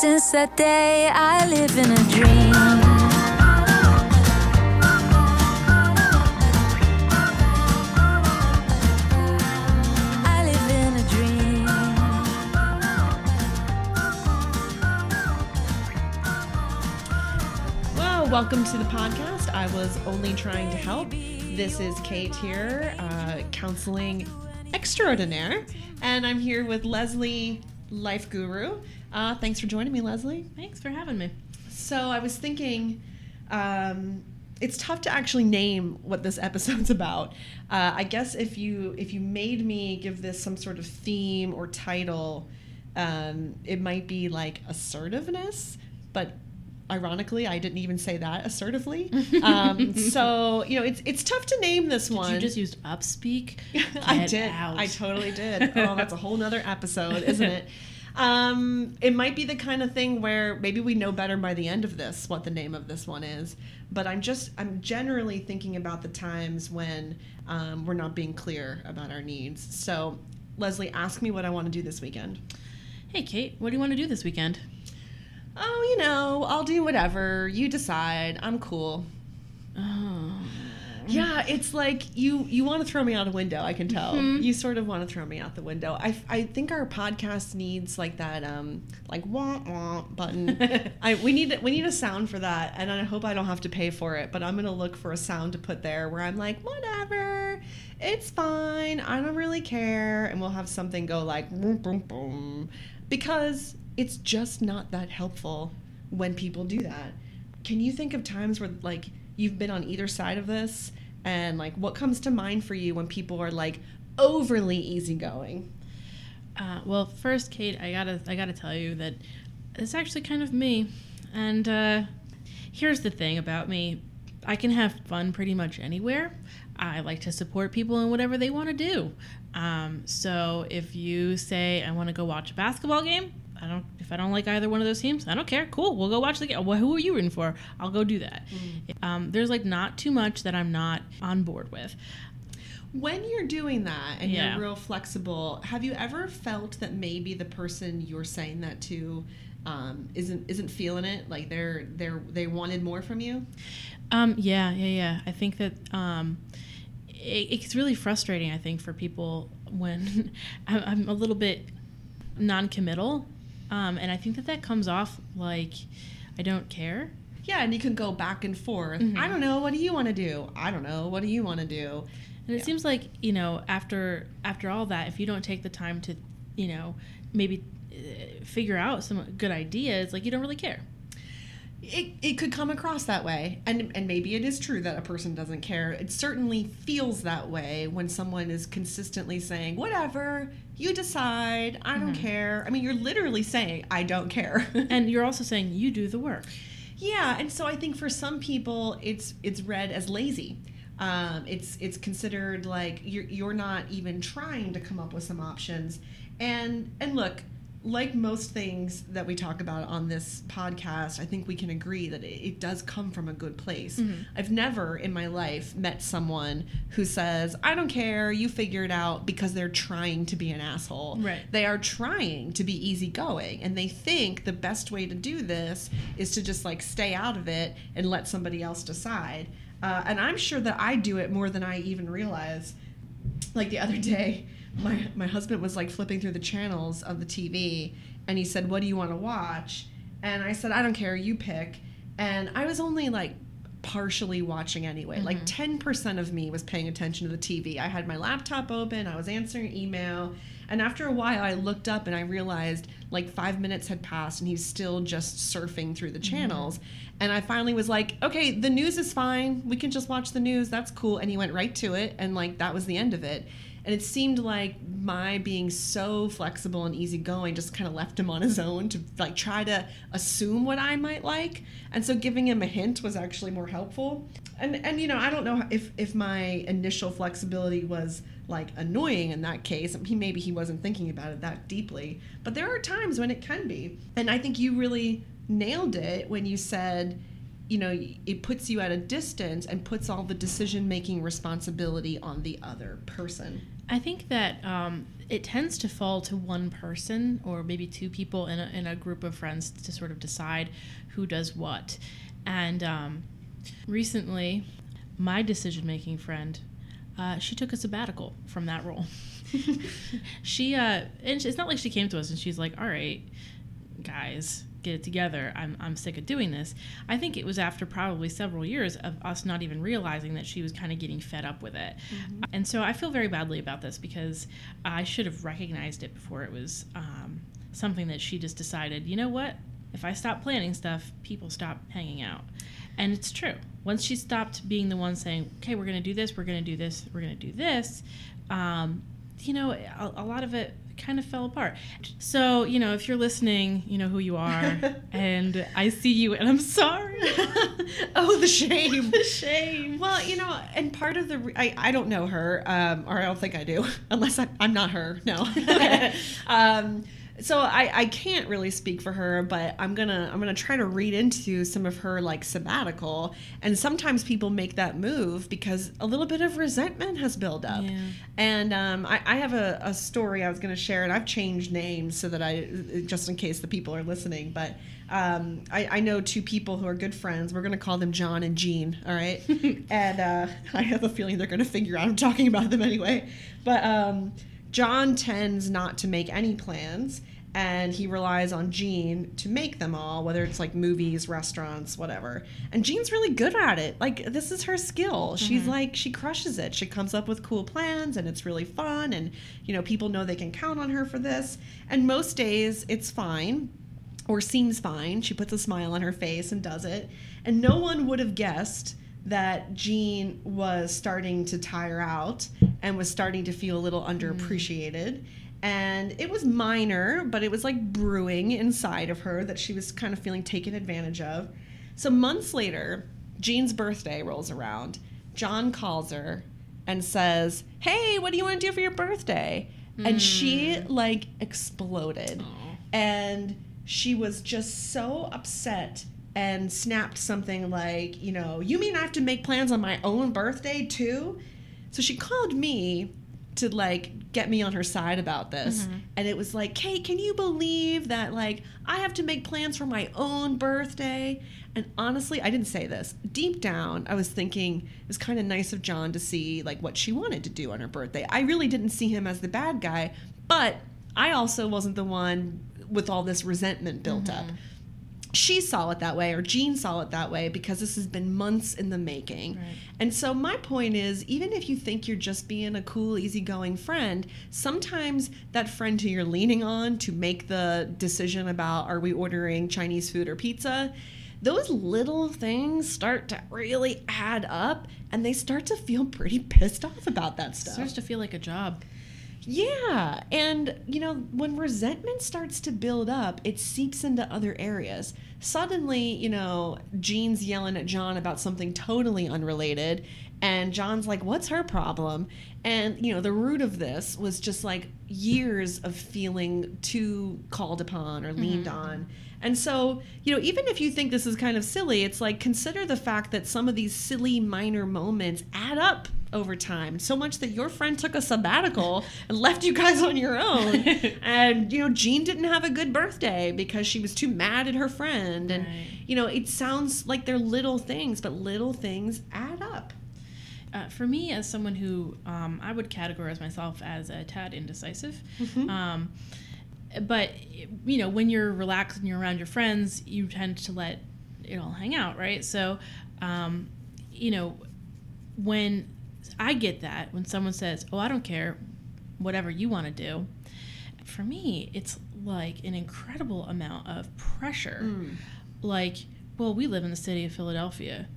that day, I live in a dream. Welcome to the podcast. I was only trying to help. This is Kate here, uh, counseling extraordinaire, and I'm here with Leslie, life guru. Uh, thanks for joining me, Leslie. Thanks for having me. So I was thinking, um, it's tough to actually name what this episode's about. Uh, I guess if you if you made me give this some sort of theme or title, um, it might be like assertiveness, but ironically, I didn't even say that assertively. Um, so you know, it's it's tough to name this one. You just used upspeak. I did. out. I totally did. Oh, that's a whole nother episode, isn't it? Um, it might be the kind of thing where maybe we know better by the end of this what the name of this one is. But I'm just I'm generally thinking about the times when um, we're not being clear about our needs. So, Leslie, ask me what I want to do this weekend. Hey, Kate, what do you want to do this weekend? Oh, you know, I'll do whatever you decide. I'm cool. Oh. Yeah, it's like you you want to throw me out a window. I can tell Mhm. you sort of want to throw me out the window. I, I think our podcast needs like that um like wah wah button. I we need we need a sound for that, and I hope I don't have to pay for it. But I'm gonna look for a sound to put there where I'm like whatever, it's fine. I don't really care, and we'll have something go like boom boom boom, because it's just not that helpful when people do that. Can you think of times where like you've been on either side of this and like what comes to mind for you when people are like overly easygoing? Uh, well, first, Kate, I gotta I gotta tell you that it's actually kind of me. And uh, here's the thing about me: I can have fun pretty much anywhere. I like to support people in whatever they want to do. Um, so if you say I want to go watch a basketball game, I don't. If I don't like either one of those teams, I don't care. Cool, we'll go watch the game. Well, who are you rooting for? I'll go do that. Um, there's like not too much that I'm not on board with. When you're doing that and Yeah. you're real flexible, have you ever felt that maybe the person you're saying that to um, isn't isn't feeling it? Like they're they're they wanted more from you? Um, yeah, yeah, yeah. I think that um, it, it's really frustrating. I think for people when I'm, I'm a little bit non-committal, um, and I think that that comes off like I don't care. Yeah, and you can go back and forth. Mhm. I don't know. What do you want to do? I don't know. What do you want to do? And it Yeah. seems like you know after after all that, if you don't take the time to you know maybe uh, figure out some good ideas, like you don't really care. It, it could come across that way. And and maybe it is true that a person doesn't care. It certainly feels that way when someone is consistently saying whatever you decide i don't Mhm. care. I mean you're literally saying i don't care. And you're also saying you do the work. yeah and so i think for some people it's it's read as lazy. Um, it's it's considered like you're, you're not even trying to come up with some options. And and look like most things that we talk about on this podcast i think we can agree that it, it does come from a good place Mhm. i've never in my life met someone who says i don't care you figure it out because they're trying to be an asshole Right. they are trying to be easygoing and they think the best way to do this is to just like stay out of it and let somebody else decide uh, and i'm sure that i do it more than i even realize like the other day my my husband was like flipping through the channels of the tv and he said what do you want to watch? And i said i don't care you pick. And i was only like partially watching anyway. Like mm-hmm. 10% of me was paying attention to the tv i had my laptop open i was answering email and after a while i looked up and i realized like five minutes had passed and he's still just surfing through the mm-hmm. channels. And i finally was like okay the news is fine. We can just watch the news. That's cool. And he went right to it and like that was the end of it and it seemed like my being so flexible and easygoing just kind of left him on his own to like try to assume what I might like. And so giving him a hint was actually more helpful. And and you know, I don't know if if my initial flexibility was like annoying in that case. He maybe he wasn't thinking about it that deeply, but there are times when it can be. And I think you really nailed it when you said you know it puts you at a distance and puts all the decision making responsibility on the other person I think that um, it tends to fall to one person or maybe two people in a, in a group of friends to sort of decide who does what. And um, recently, my decision making friend, uh, she took a sabbatical from that role. she, uh, and it's not like she came to us and she's like, all right, guys, get it together. I'm, I'm sick of doing this. I think it was after probably several years of us not even realizing that she was kind of getting fed up with it. And so I feel very badly about this because I should have recognized it before it was um, something that she just decided, you know what? If I stop planning stuff, people stop hanging out. And it's true. Once she stopped being the one saying, okay, we're going to do this, we're going to do this, we're going to do this, um, you know, a, a lot of it kind of fell apart. So, you know, if you're listening, you know who you are, and I see you, and I'm sorry. oh the shame the shame. Well, you know, and part of the re- I, I don't know her, um, or I don't think I do, unless I, I'm not her. No. um, so I, I can't really speak for her, but I'm gonna I'm gonna try to read into some of her like sabbatical. And sometimes people make that move because a little bit of resentment has built up. Yeah. And um, I, I have a, a story I was gonna share, and I've changed names so that I just in case the people are listening, but. Um, I, I know two people who are good friends. We're going to call them John and Jean, all right? and uh, I have a feeling they're going to figure out I'm talking about them anyway. But um, John tends not to make any plans, and he relies on Jean to make them all, whether it's like movies, restaurants, whatever. And Jean's really good at it. Like, this is her skill. She's mm-hmm. like, she crushes it. She comes up with cool plans, and it's really fun. And, you know, people know they can count on her for this. And most days, it's fine or seems fine. She puts a smile on her face and does it. And no one would have guessed that Jean was starting to tire out and was starting to feel a little mm. underappreciated. And it was minor, but it was like brewing inside of her that she was kind of feeling taken advantage of. So months later, Jean's birthday rolls around. John calls her and says, Hey, what do you want to do for your birthday? And she mm. like exploded and she was just so upset and snapped something like, you know, you mean I have to make plans on my own birthday too? So she called me to like get me on her side about this. Mm-hmm. And it was like, Kate, can you believe that like I have to make plans for my own birthday? And honestly, I didn't say this. Deep down, I was thinking it was kind of nice of John to see like what she wanted to do on her birthday. I really didn't see him as the bad guy, but I also wasn't the one with all this resentment built up mm-hmm. She saw it that way or Jean saw it that way because this has been months in the making. Right. And so my point is even if you think you're just being a cool easygoing friend, sometimes that friend who you're leaning on to make the decision about are we ordering Chinese food or pizza, those little things start to really add up and they start to feel pretty pissed off about that stuff. It starts to feel like a job. Yeah. And, you know, when resentment starts to build up, it seeps into other areas. Suddenly, you know, Jean's yelling at John about something totally unrelated. And John's like, what's her problem? And, you know, the root of this was just like years of feeling too called upon or leaned mm-hmm. on. And so, you know, even if you think this is kind of silly, it's like consider the fact that some of these silly minor moments add up over time so much that your friend took a sabbatical and left you guys on your own. and, you know, Jean didn't have a good birthday because she was too mad at her friend. And, Right. you know, it sounds like they're little things, but little things add up. Uh, for me, as someone who um, I would categorize myself as a tad indecisive, um, but you know, when you're relaxed and you're around your friends, you tend to let it all hang out, right? So, um, you know, when I get that when someone says, "Oh, I don't care, whatever you want to do," for me, it's like an incredible amount of pressure. Mm. Like, well, we live in the city of Philadelphia.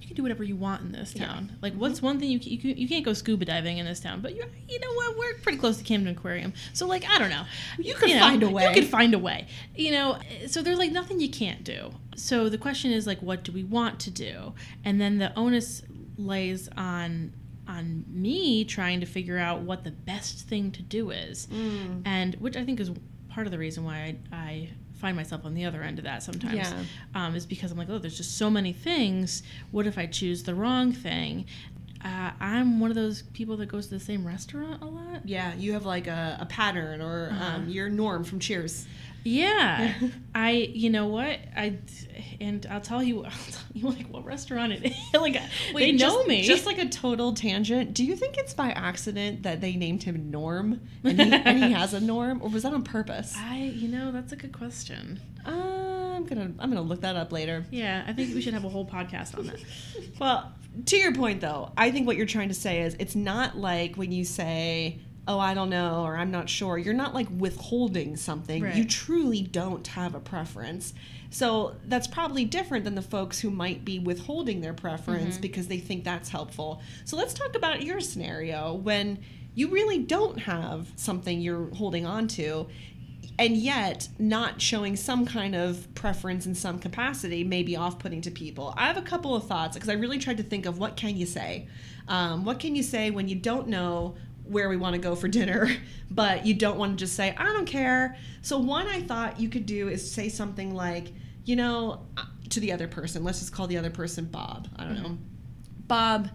You can do whatever you want in this Yeah. town. Like, mm-hmm. what's one thing you can, you, can, you can't go scuba diving in this town, but you you know what? We're pretty close to Camden Aquarium, so like I don't know. You could know, find a way. You could find a way. You know, so there's like nothing you can't do. So the question is like, what do we want to do? And then the onus lays on on me trying to figure out what the best thing to do is, and which I think is part of the reason why I, I find myself on the other end of that sometimes. Yeah. Um, is because I'm like, oh, there's just so many things. What if I choose the wrong thing? Uh, I'm one of those people that goes to the same restaurant a lot. Yeah, you have like a, a pattern or Uh-huh. um, your norm from Cheers. Yeah, I. You know what? I and I'll tell you. I'll tell you like what restaurant it is. like they know just, me. Just like a total tangent. Do you think it's by accident that they named him Norm and he, and he has a norm, or was that on purpose? I. You know that's a good question. Uh, I'm gonna I'm gonna look that up later. Yeah, I think we should have a whole podcast on that. Well, to your point though, I think what you're trying to say is it's not like when you say, "Oh, I don't know," or "I'm not sure." You're not like withholding something. Right. You truly don't have a preference. So that's probably different than the folks who might be withholding their preference Mm-hmm. because they think that's helpful. So let's talk about your scenario when you really don't have something you're holding on to and yet not showing some kind of preference in some capacity may be off-putting to people. I have a couple of thoughts because i really tried to think of what can you say? Um, what can you say when you don't know where we want to go for dinner but you don't want to just say i don't care. So one i thought you could do is say something like you know uh, to the other person. Let's just call the other person bob. I don't know. Bob,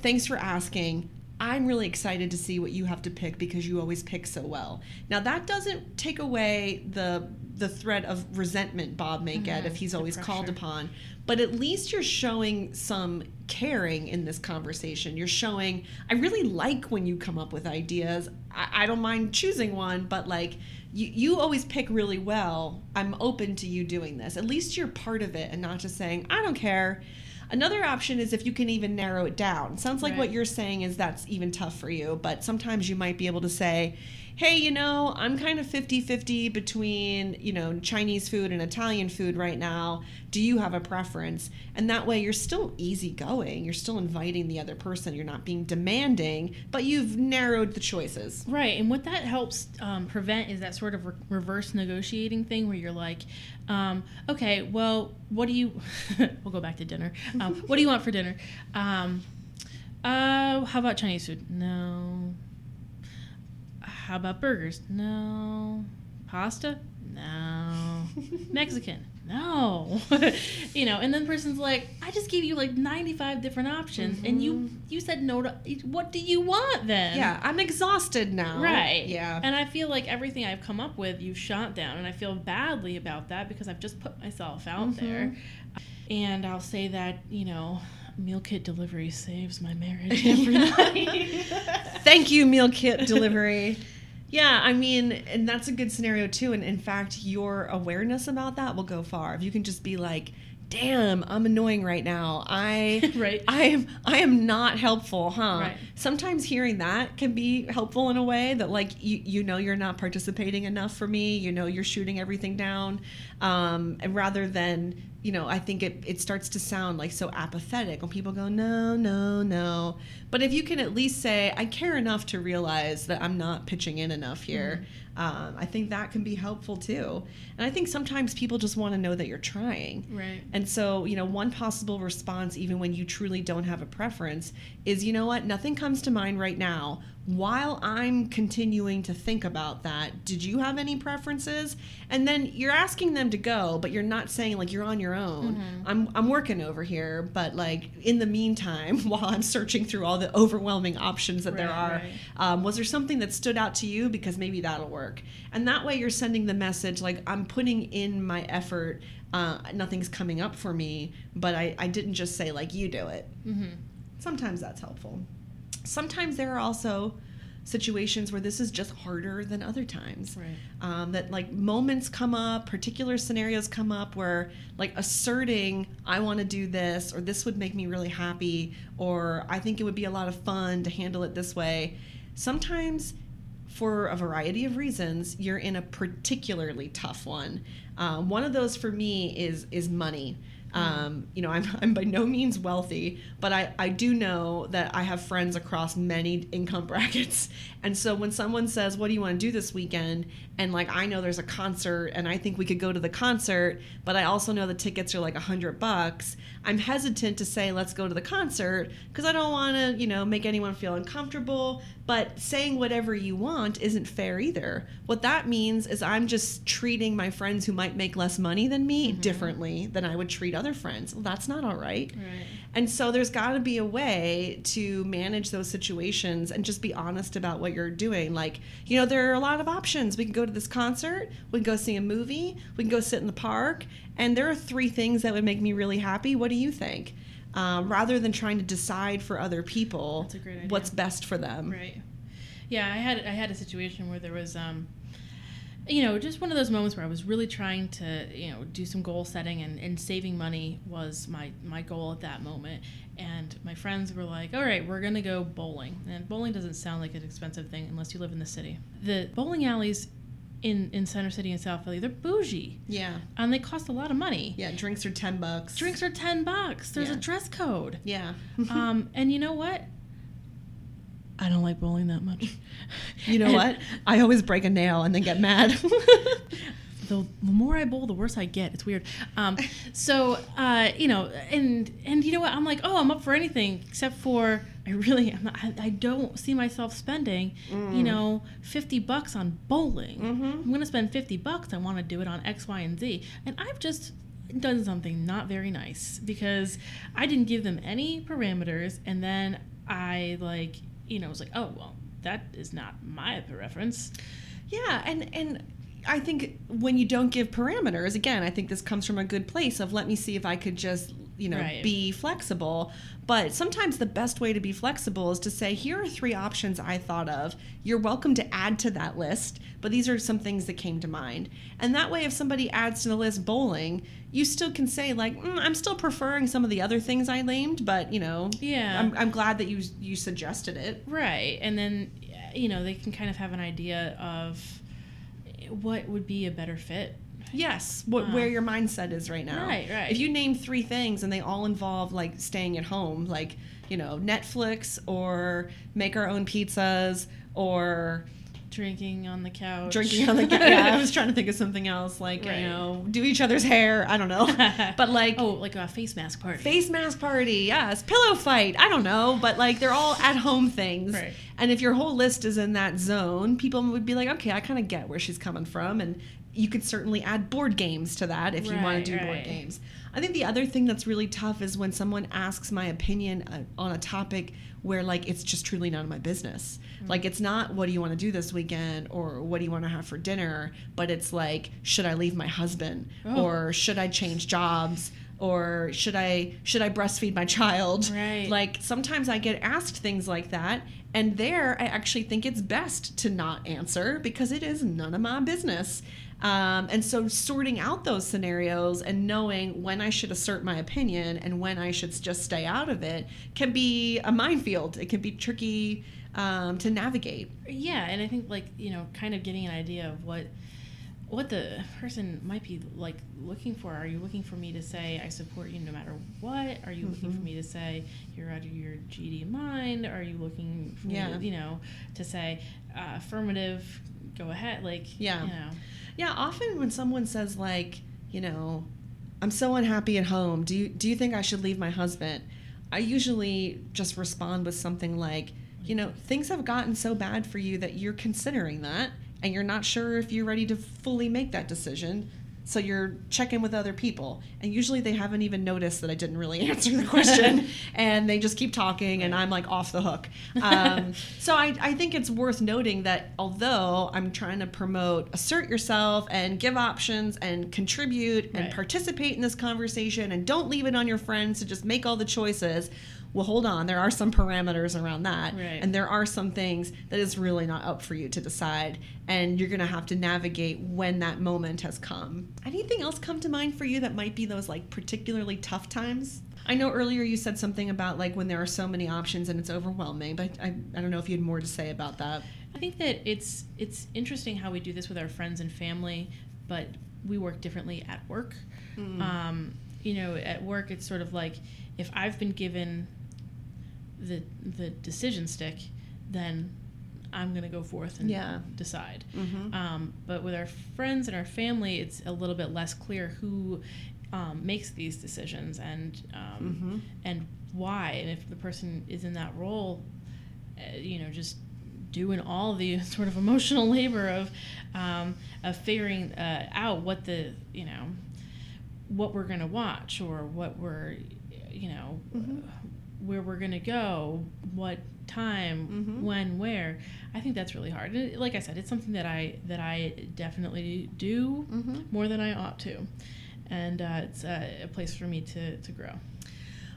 thanks for asking. I'm really excited to see what you have to pick because you always pick so well. Now that doesn't take away the the threat of resentment Bob may get Mhm, if he's always called upon, but at least you're showing some caring in this conversation. You're showing I really like when you come up with ideas. I, I don't mind choosing one, but like you, you always pick really well. I'm open to you doing this. At least you're part of it and not just saying, I don't care. Another option is if you can even narrow it down. Sounds like what you're saying is that's even tough for you, but sometimes you might be able to say, hey, you know, I'm kind of 50 50 between, you know, Chinese food and Italian food right now. Do you have a preference? And that way you're still easygoing. You're still inviting the other person. You're not being demanding, but you've narrowed the choices. Right, and what that helps um, prevent is that sort of re- reverse negotiating thing where you're like, um, okay, well, what do you? we'll go back to dinner. Um, what do you want for dinner? Um, uh, how about Chinese food? No. How about burgers? No. Pasta? No. Mexican? No. you know, and then the person's like, I just gave you like 95 different options, and you you said no to. What do you want then? Yeah, I'm exhausted now. Right. Yeah. And I feel like everything I've come up with, you've shot down. And I feel badly about that because I've just put myself out Mm-hmm. there. And I'll say that, you know, meal kit delivery saves my marriage every night. Thank you, meal kit delivery. Yeah, I mean, and that's a good scenario too. And in fact, your awareness about that will go far. If you can just be like, "Damn, I'm annoying right now. I, Right. I am, I am not helpful, huh?" Right. Sometimes hearing that can be helpful in a way that, like, you, you know, you're not participating enough for me. You know, you're shooting everything down, um, and rather than you know, I think it, it starts to sound like so apathetic when people go, no, no, no. But if you can at least say, I care enough to realize that I'm not pitching in enough here, um, I think that can be helpful too. And I think sometimes people just want to know that you're trying. right. And so, you know, one possible response, even when you truly don't have a preference, is you know what? Nothing comes to mind right now. While I'm continuing to think about that, did you have any preferences? And then you're asking them to go, but you're not saying like you're on your own. I'm, I'm working over here, but like in the meantime, while I'm searching through all the overwhelming options that there are, right. um, was there something that stood out to you? Because maybe that'll work. And that way you're sending the message like, I'm putting in my effort. Uh, nothing's coming up for me, but I, I didn't just say, like, you do it. Mm-hmm. Sometimes that's helpful. Sometimes there are also situations where this is just harder than other times. Right. um, that like moments come up particular scenarios come up where like asserting i want to do this or this would make me really happy or i think it would be a lot of fun to handle it this way. Sometimes for a variety of reasons you're in a particularly tough one. Um, one of those for me is is money um, you know, I'm, I'm by no means wealthy, but I, I do know that I have friends across many income brackets. And so when someone says, What do you want to do this weekend? And like, I know there's a concert and I think we could go to the concert, but I also know the tickets are like a hundred bucks. I'm hesitant to say let's go to the concert because I don't want to, you know, make anyone feel uncomfortable. But saying whatever you want isn't fair either. What that means is I'm just treating my friends who might make less money than me mm-hmm. differently than I would treat other friends. Well, that's not all right. Right. And so there's got to be a way to manage those situations and just be honest about what you're doing. Like, you know, there are a lot of options. We can go to this concert, we can go see a movie, we can go sit in the park, and there are three things that would make me really happy. What do you think? Um, rather than trying to decide for other people That's a great idea. what's best for them. Right. Yeah, I had I had a situation where there was um you know, just one of those moments where I was really trying to, you know, do some goal setting and, and saving money was my, my goal at that moment. And my friends were like, all right, we're going to go bowling. And bowling doesn't sound like an expensive thing unless you live in the city. The bowling alleys in, in Center City and South Philly, they're bougie. Yeah. And they cost a lot of money. Yeah. Drinks are 10 bucks. Drinks are 10 bucks. There's Yeah. a dress code. Yeah. um, and you know what? I don't like bowling that much. you know And what? I always break a nail and then get mad. The, the more I bowl, the worse I get. It's weird. Um, so uh, you know, and and you know what? I'm like, oh, I'm up for anything except for I really, not, I, I don't see myself spending, you know, fifty bucks on bowling. I'm gonna spend fifty bucks. I want to do it on X, Y, and Z, and I've just done something not very nice because I didn't give them any parameters, and then I like, you know, was like, oh well, that is not my preference. Yeah, and and I think when you don't give parameters, again, I think this comes from a good place of let me see if I could just you know Right. be flexible. But sometimes the best way to be flexible is to say, here are three options I thought of. You're welcome to add to that list, but these are some things that came to mind. And that way, if somebody adds to the list bowling, you still can say like, mm, I'm still preferring some of the other things I named, but you know, Yeah. I'm, I'm glad that you you suggested it. Right. And then, you know, they can kind of have an idea of what would be a better fit. Yes, what, Uh, where your mindset is right now. Right, right. If you name three things and they all involve like staying at home, like you know Netflix or make our own pizzas or Drinking on the couch. drinking on the couch. yeah, I was trying to think of something else like Right. you know do each other's hair. I don't know, but like oh, like a face mask party. face mask party, yes, pillow fight. I don't know, but like they're all at home things. Right. And if your whole list is in that zone, people would be like, okay, I kind of get where she's coming from, and you could certainly add board games to that if you want to do board games. I think the other thing that's really tough is when someone asks my opinion uh, on a topic where like it's just truly none of my business. Mm. Like it's not what do you want to do this weekend or what do you want to have for dinner, but it's like should I leave my husband Oh. or should I change jobs or should I should I breastfeed my child? Right. Like sometimes I get asked things like that and there I actually think it's best to not answer because it is none of my business. Um, and so sorting out those scenarios and knowing when I should assert my opinion and when I should just stay out of it can be a minefield. It can be tricky um, to navigate. Yeah, and I think like you know, kind of getting an idea of what what the person might be like looking for. Are you looking for me to say I support you no matter what? Are you looking for me to say you're out of your GD mind? Are you looking for Yeah. me, to, you know, to say uh, affirmative? Go ahead, like Yeah. you know, Yeah, often when someone says like, you know, I'm so unhappy at home. Do you do you think I should leave my husband? I usually just respond with something like, you know, things have gotten so bad for you that you're considering that and you're not sure if you're ready to fully make that decision. So you're checking with other people. And usually they haven't even noticed that I didn't really answer the question and they just keep talking and I'm like off the hook. Um, so I, I think it's worth noting that although I'm trying to promote assert yourself and give options and contribute and Right. participate in this conversation and don't leave it on your friends to just make all the choices. Well, hold on. There are some parameters around that. Right. And there are some things that is really not up for you to decide. And you're going to have to navigate when that moment has come. Anything else come to mind for you that might be those like particularly tough times? I know earlier you said something about like when there are so many options and it's overwhelming, but I, I don't know if you had more to say about that. I think that it's it's interesting how we do this with our friends and family, but we work differently at work. Um, you know, at work, it's sort of like if I've been given the the decision stick, then I'm gonna go forth and Yeah. decide. Mhm. Um, but with our friends and our family, it's a little bit less clear who um, makes these decisions and um, Mhm. and why and if the person is in that role uh, you know just doing all the sort of emotional labor of um, of figuring uh, out what the you know what we're gonna watch or what we're you know Mhm. Where we're gonna go what time Mhm. when where i think that's really hard And like i said it's something that i that i definitely do Mhm. more than i ought to and uh, it's uh, a place for me to, to grow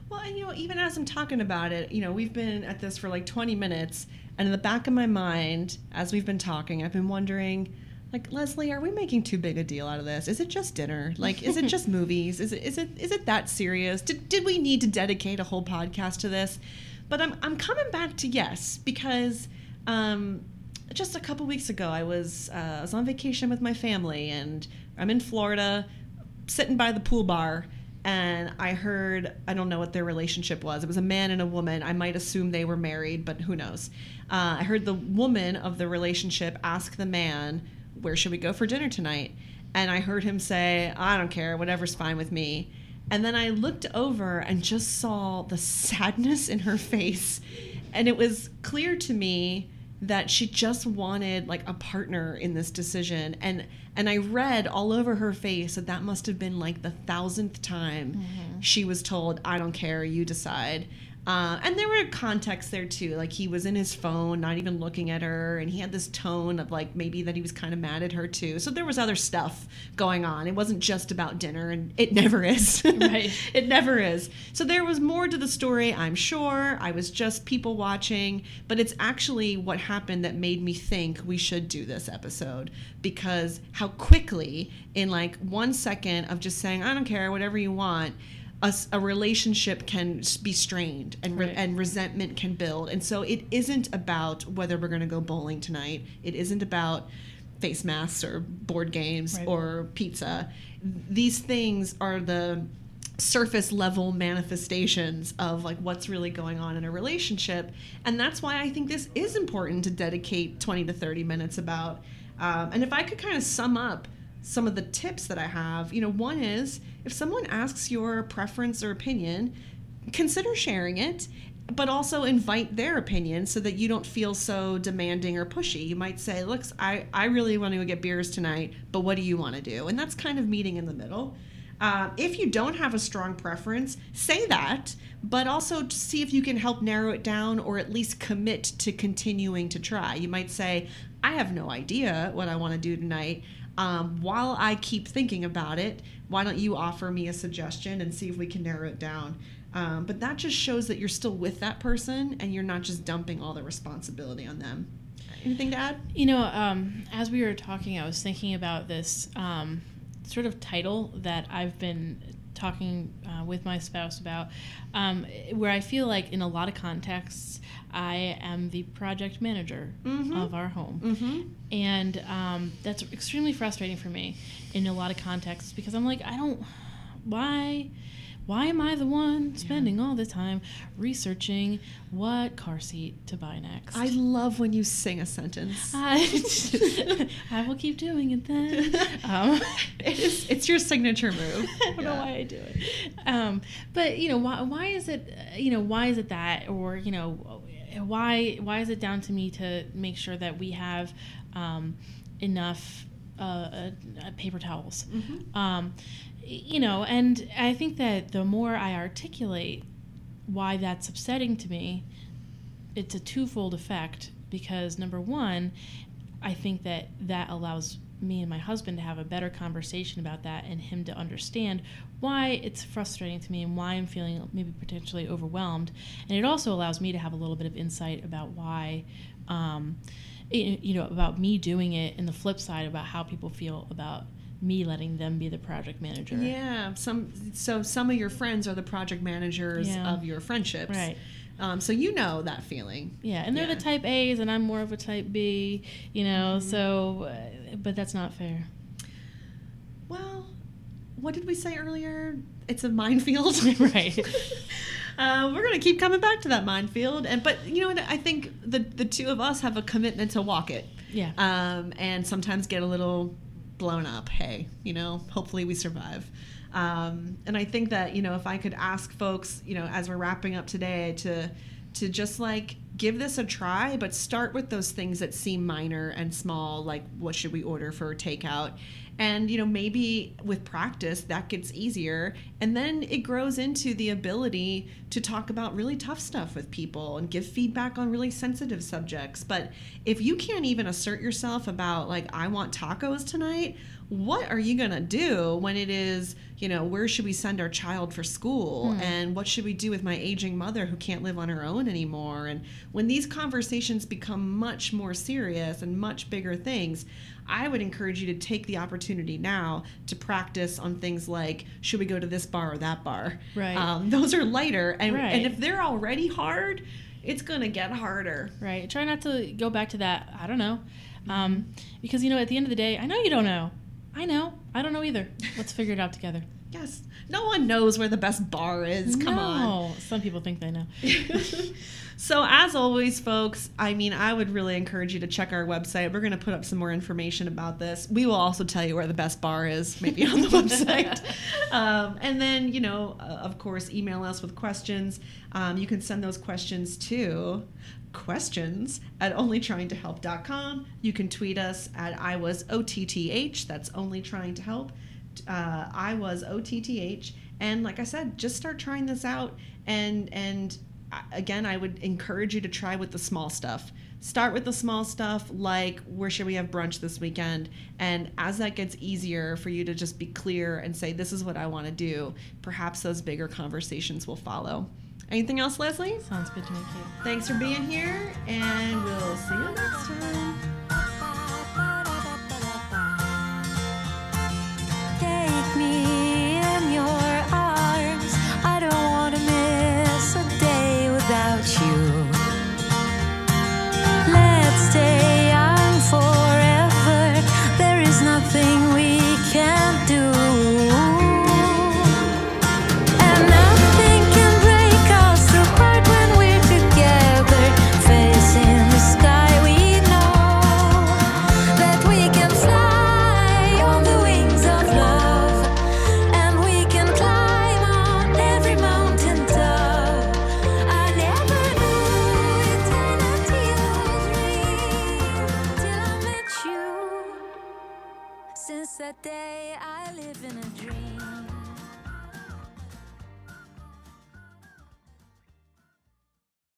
Well, and you know, even as I'm talking about it, you know, we've been at this for like 20 minutes, and in the back of my mind, as we've been talking, I've been wondering, like, Leslie, are we making too big a deal out of this? Is it just dinner? Like, is it just movies? Is it is it is it that serious? Did did we need to dedicate a whole podcast to this? But I'm I'm coming back to yes because. Um, just a couple weeks ago, I was uh, I was on vacation with my family, and I'm in Florida, sitting by the pool bar, and I heard I don't know what their relationship was. It was a man and a woman. I might assume they were married, but who knows? Uh, I heard the woman of the relationship ask the man, "Where should we go for dinner tonight?" And I heard him say, "I don't care. Whatever's fine with me." And then I looked over and just saw the sadness in her face, and it was clear to me that she just wanted like a partner in this decision and and I read all over her face that that must have been like the thousandth time mm-hmm. she was told I don't care you decide uh, and there were contexts there too like he was in his phone not even looking at her and he had this tone of like maybe that he was kind of mad at her too so there was other stuff going on it wasn't just about dinner and it never is Right. it never is. So there was more to the story, I'm sure. I was just people watching, but it's actually what happened that made me think we should do this episode because how quickly, in like one second of just saying, I don't care, whatever you want. A, a relationship can be strained and Right. and resentment can build and so it isn't about whether we're going to go bowling tonight it isn't about face masks or board games Right. or pizza these things are the surface level manifestations of like what's really going on in a relationship and that's why i think this is important to dedicate 20 to 30 minutes about um, and if i could kind of sum up some of the tips that i have you know one is if someone asks your preference or opinion consider sharing it but also invite their opinion so that you don't feel so demanding or pushy. You might say, "Look, I, I really want to go get beers tonight, but what do you want to do?" And that's kind of meeting in the middle. Uh, if you don't have a strong preference, say that, but also to see if you can help narrow it down or at least commit to continuing to try. You might say, "I have no idea what I want to do tonight." Um, while I keep thinking about it, why don't you offer me a suggestion and see if we can narrow it down? Um, but that just shows that you're still with that person and you're not just dumping all the responsibility on them. Anything to add? You know, um, as we were talking, I was thinking about this um, sort of title that I've been talking uh, with my spouse about, um, where I feel like in a lot of contexts, I am the project manager Mhm. of our home. Mm-hmm. And um, that's extremely frustrating for me in a lot of contexts because I'm like, I don't, why? Why am I the one spending all the time researching what car seat to buy next? I love when you sing a sentence. I, I will keep doing it then. Um, it is, it's your signature move. I don't know why I do it. Um, but you know, why, why is it? You know, why is it that, or you know, why why is it down to me to make sure that we have um, enough uh, uh, paper towels? Mhm. You know, and I think that the more I articulate why that's upsetting to me, it's a twofold effect because number one, I think that that allows me and my husband to have a better conversation about that and him to understand why it's frustrating to me and why I'm feeling maybe potentially overwhelmed. And it also allows me to have a little bit of insight about why, um, you know, about me doing it and the flip side about how people feel about me letting them be the project manager. Yeah, some so some of your friends are the project managers Yeah. of your friendships. Right. Um, so you know that feeling. Yeah, and they're Yeah. the type A's, and I'm more of a type B, you know. Mhm. So, uh, but that's not fair. Well, what did we say earlier? It's a minefield. Right. Uh, we're gonna keep coming back to that minefield, and but you know what? I think the the two of us have a commitment to walk it, Yeah. um, and sometimes get a little blown up. Hey, you know, hopefully we survive. Um, and I think that you know if I could ask folks, you know, as we're wrapping up today, to to just like give this a try, but start with those things that seem minor and small, like what should we order for takeout. And you know maybe with practice that gets easier, and then it grows into the ability to talk about really tough stuff with people and give feedback on really sensitive subjects. But if you can't even assert yourself about like I want tacos tonight, what are you going to do when it is, you know, where should we send our child for school? And what should we do with my aging mother who can't live on her own anymore? And when these conversations become much more serious and much bigger things, I would encourage you to take the opportunity now to practice on things like should we go to this bar or that bar? Right. Um, those are lighter. And, Right. and if they're already hard, it's going to get harder. Right. Try not to go back to that. I don't know. Um, because, you know, at the end of the day, I know you don't know. I know. I don't know either. Let's figure it out together. Yes. No one knows where the best bar is. Come on. No. Some people think they know. so as always folks i mean i would really encourage you to check our website we're going to put up some more information about this we will also tell you where the best bar is maybe on the website um, and then you know uh, of course email us with questions um, you can send those questions to questions at onlytryingtohelp.com you can tweet us at i was otth that's only trying to help uh, I was OTTH, and like I said, just start trying this out. And and again, I would encourage you to try with the small stuff. Start with the small stuff, like where should we have brunch this weekend? And as that gets easier for you to just be clear and say, this is what I want to do, perhaps those bigger conversations will follow. Anything else, Leslie? Sounds good to me, Kate. Thanks for being here, and we'll see you next time.